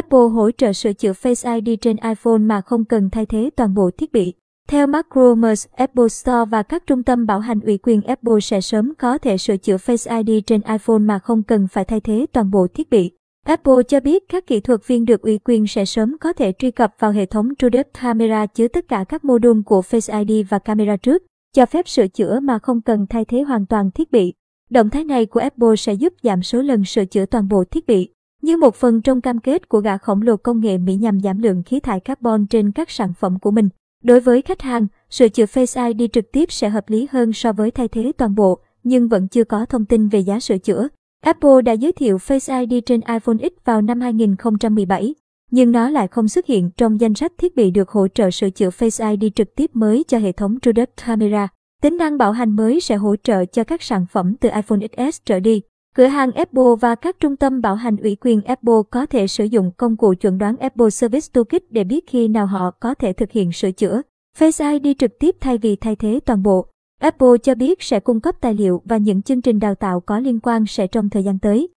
Apple hỗ trợ sửa chữa Face ID trên iPhone mà không cần thay thế toàn bộ thiết bị. Theo Mark Gurman, Apple Store và các trung tâm bảo hành ủy quyền Apple sẽ sớm có thể sửa chữa Face ID trên iPhone mà không cần phải thay thế toàn bộ thiết bị. Apple cho biết các kỹ thuật viên được ủy quyền sẽ sớm có thể truy cập vào hệ thống TrueDepth Camera chứa tất cả các mô đun của Face ID và camera trước, cho phép sửa chữa mà không cần thay thế hoàn toàn thiết bị. Động thái này của Apple sẽ giúp giảm số lần sửa chữa toàn bộ thiết bị. Như một phần trong cam kết của gã khổng lồ công nghệ Mỹ nhằm giảm lượng khí thải carbon trên các sản phẩm của mình. Đối với khách hàng, sửa chữa Face ID trực tiếp sẽ hợp lý hơn so với thay thế toàn bộ, nhưng vẫn chưa có thông tin về giá sửa chữa. Apple đã giới thiệu Face ID trên iPhone X vào năm 2017, nhưng nó lại không xuất hiện trong danh sách thiết bị được hỗ trợ sửa chữa Face ID trực tiếp mới cho hệ thống TrueDepth Camera. Tính năng bảo hành mới sẽ hỗ trợ cho các sản phẩm từ iPhone XS trở đi. Cửa hàng Apple và các trung tâm bảo hành ủy quyền Apple có thể sử dụng công cụ chuẩn đoán Apple Service Toolkit để biết khi nào họ có thể thực hiện sửa chữa. Face ID trực tiếp thay vì thay thế toàn bộ. Apple cho biết sẽ cung cấp tài liệu và những chương trình đào tạo có liên quan sẽ trong thời gian tới.